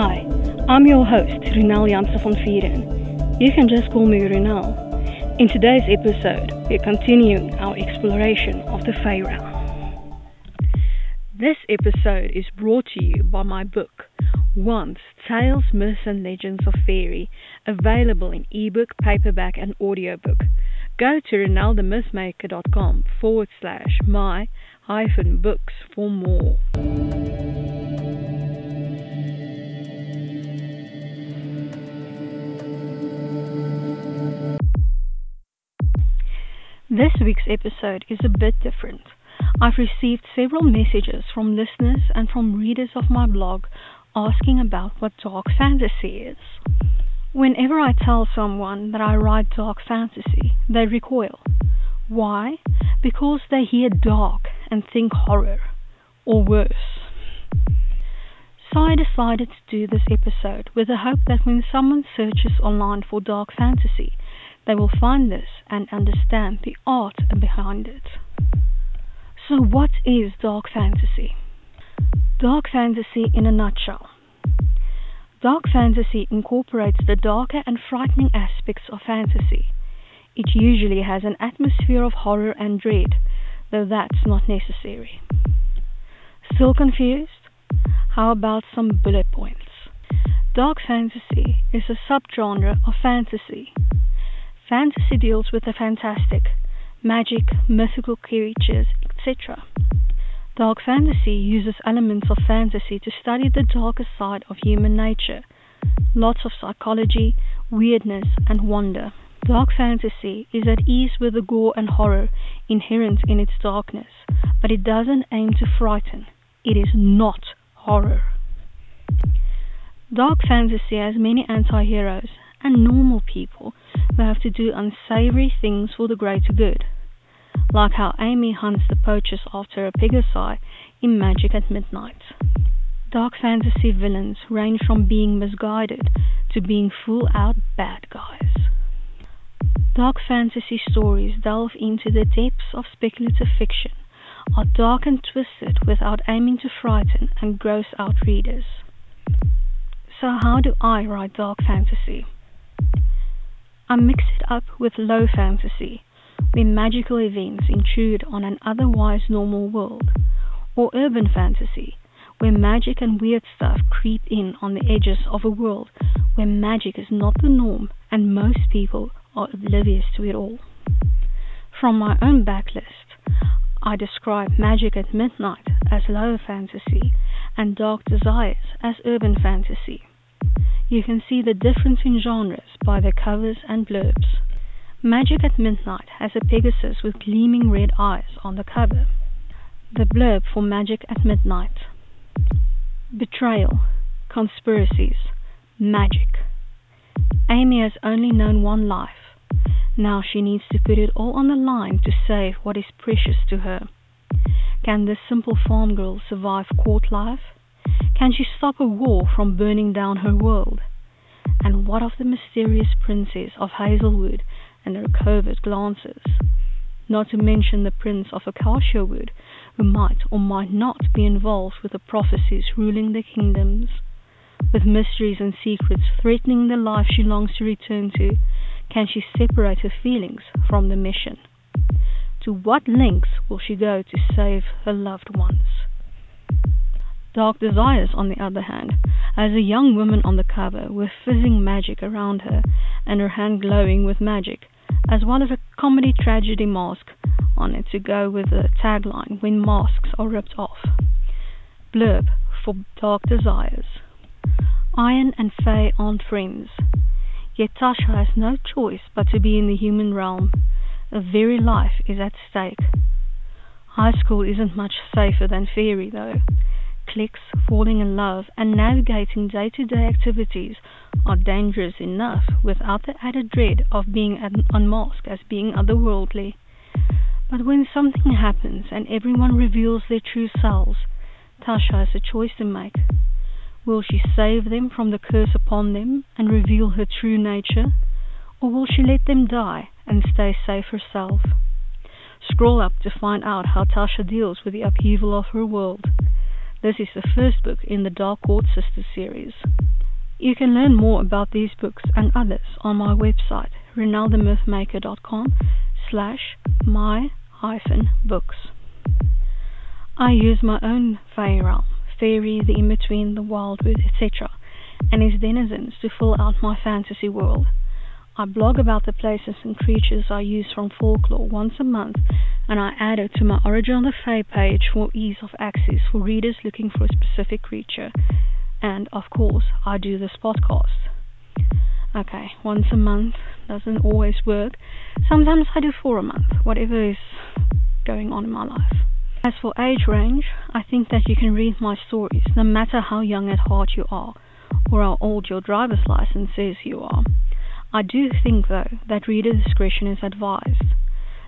Hi, I'm your host, Ronel Janse van Vuuren. You can just call me Ronel. In today's episode, we're continuing our exploration of the realm. This episode is brought to you by my book, Once Tales, Myths and Legends of Fairy, available in ebook, paperback, and audiobook. Go to ronelthemythmaker.com forward slash my hyphen books for more. This week's episode is a bit different. I've received several messages from listeners and from readers of my blog asking about what dark fantasy is. Whenever I tell someone that I write dark fantasy, they recoil. Why? Because they hear dark and think horror, or worse. So I decided to do this episode with the hope that when someone searches online for dark fantasy, they will find this and understand the art behind it. So, what is dark fantasy? Dark fantasy in a nutshell. Dark fantasy incorporates the darker and frightening aspects of fantasy. It usually has an atmosphere of horror and dread, though that's not necessary. Still confused? How about some bullet points? Dark fantasy is a subgenre of fantasy. Fantasy deals with the fantastic, magic, mythical creatures, etc. Dark fantasy uses elements of fantasy to study the darker side of human nature. Lots of psychology, weirdness, and wonder. Dark fantasy is at ease with the gore and horror inherent in its darkness, but it doesn't aim to frighten. It is not horror. Dark fantasy has many anti heroes and normal people who have to do unsavory things for the greater good, like how Amy hunts the poachers after a pegasi in Magic at Midnight. Dark fantasy villains range from being misguided to being full out bad guys. Dark fantasy stories delve into the depths of speculative fiction, are dark and twisted without aiming to frighten and gross out readers. So, how do I write dark fantasy? I mix it up with low fantasy, where magical events intrude on an otherwise normal world, or urban fantasy, where magic and weird stuff creep in on the edges of a world where magic is not the norm and most people are oblivious to it all. From my own backlist, I describe Magic at Midnight as low fantasy and Dark Desires as urban fantasy. You can see the difference in genres by their covers and blurbs. Magic at Midnight has a Pegasus with gleaming red eyes on the cover. The blurb for Magic at Midnight Betrayal, conspiracies, magic. Amy has only known one life. Now she needs to put it all on the line to save what is precious to her. Can this simple farm girl survive court life? Can she stop a war from burning down her world? And what of the mysterious princess of Hazelwood and her covert glances? Not to mention the prince of Acacia Wood, who might or might not be involved with the prophecies ruling the kingdoms. With mysteries and secrets threatening the life she longs to return to, can she separate her feelings from the mission? To what lengths will she go to save her loved ones? Dark Desires, on the other hand, has a young woman on the cover with fizzing magic around her and her hand glowing with magic, as well as a comedy tragedy mask on it to go with the tagline when masks are ripped off. Blurb for Dark Desires Iron and Fae aren't friends, yet Tasha has no choice but to be in the human realm. Avery life is at stake. High school isn't much safer than fairy, though. Clicks, falling in love, and navigating day to day activities are dangerous enough without the added dread of being unmasked as being otherworldly. But when something happens and everyone reveals their true selves, Tasha has a choice to make. Will she save them from the curse upon them and reveal her true nature, or will she let them die and stay safe herself? Scroll up to find out how Tasha deals with the upheaval of her world. This is the first book in the Dark Court Sisters series. You can learn more about these books and others on my website, ronelthemythmaker.com slash my hyphen books. I use my own fairy realm, fairy, the in-between, the wildwood, etc., and its denizens to fill out my fantasy world. I blog about the places and creatures I use from folklore once a month, and I add it to my Origin of the Fae page for ease of access for readers looking for a specific creature. And, of course, I do this podcast. Okay, once a month doesn't always work. Sometimes I do four a month, whatever is going on in my life. As for age range, I think that you can read my stories no matter how young at heart you are or how old your driver's license says you are. I do think, though, that reader discretion is advised.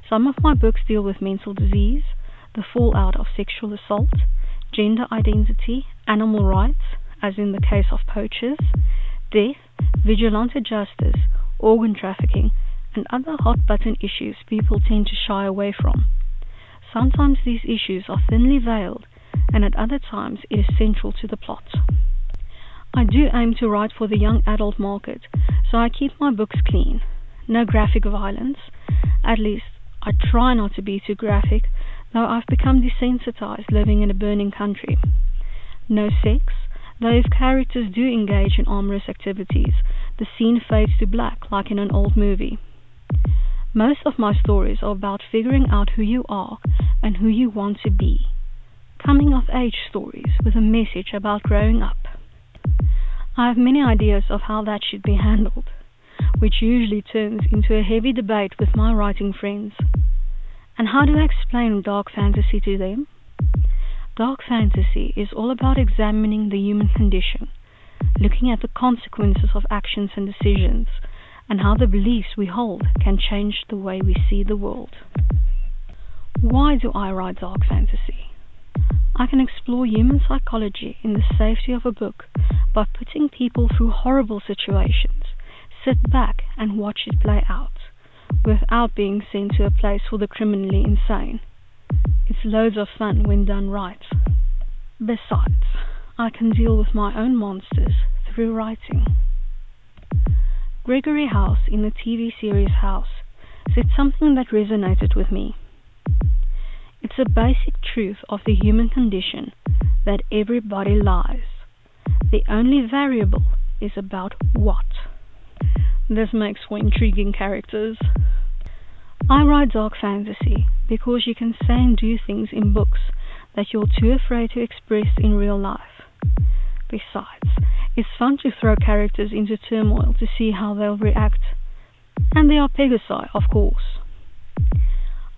Some of my books deal with mental disease, the fallout of sexual assault, gender identity, animal rights, as in the case of poachers, death, vigilante justice, organ trafficking, and other hot button issues people tend to shy away from. Sometimes these issues are thinly veiled, and at other times it is central to the plot. I do aim to write for the young adult market, so I keep my books clean. No graphic violence. At least, I try not to be too graphic, though I've become desensitized living in a burning country. No sex, though if characters do engage in amorous activities, the scene fades to black like in an old movie. Most of my stories are about figuring out who you are and who you want to be. Coming of age stories with a message about growing up. I have many ideas of how that should be handled, which usually turns into a heavy debate with my writing friends. And how do I explain dark fantasy to them? Dark fantasy is all about examining the human condition, looking at the consequences of actions and decisions and how the beliefs we hold can change the way we see the world. Why do I write dark fantasy? I can explore human psychology in the safety of a book by putting people through horrible situations, sit back and watch it play out, without being sent to a place for the criminally insane. It's loads of fun when done right. Besides, I can deal with my own monsters through writing. Gregory House in the TV series House said something that resonated with me. It's a basic truth of the human condition that everybody lies. The only variable is about what. This makes for intriguing characters. I write dark fantasy because you can say and do things in books that you're too afraid to express in real life. Besides, it's fun to throw characters into turmoil to see how they'll react. And they are Pegasi, of course.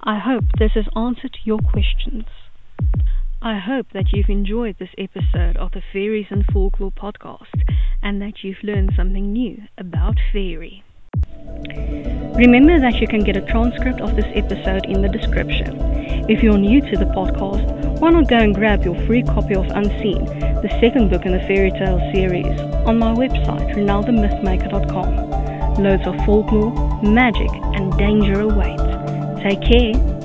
I hope this has answered your questions. I hope that you've enjoyed this episode of the Fairies and Folklore podcast and that you've learned something new about fairy. Remember that you can get a transcript of this episode in the description. If you're new to the podcast, why not go and grab your free copy of Unseen, the second book in the fairy tale series, on my website, ronelthemythmaker.com. Loads of folklore, magic, and danger await. Take care